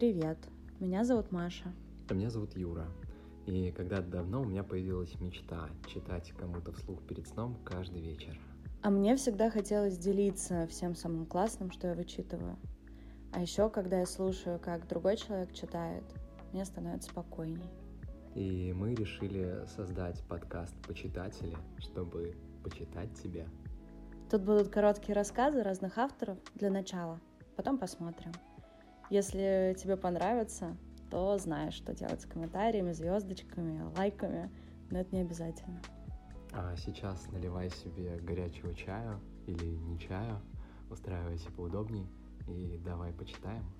Привет, меня зовут Маша. А меня зовут Юра. И когда-то давно у меня появилась мечта читать кому-то вслух перед сном каждый вечер. А мне всегда хотелось делиться всем самым классным, что я вычитываю. А еще, когда я слушаю, как другой человек читает, мне становится спокойней. И мы решили создать подкаст «Почитатели», чтобы почитать тебе. Тут будут короткие рассказы разных авторов для начала. Потом посмотрим. Если тебе понравится, то знаешь, что делать с комментариями, звездочками, лайками, но это не обязательно. А сейчас наливай себе горячего чаю или не чаю, устраивайся поудобней и давай почитаем.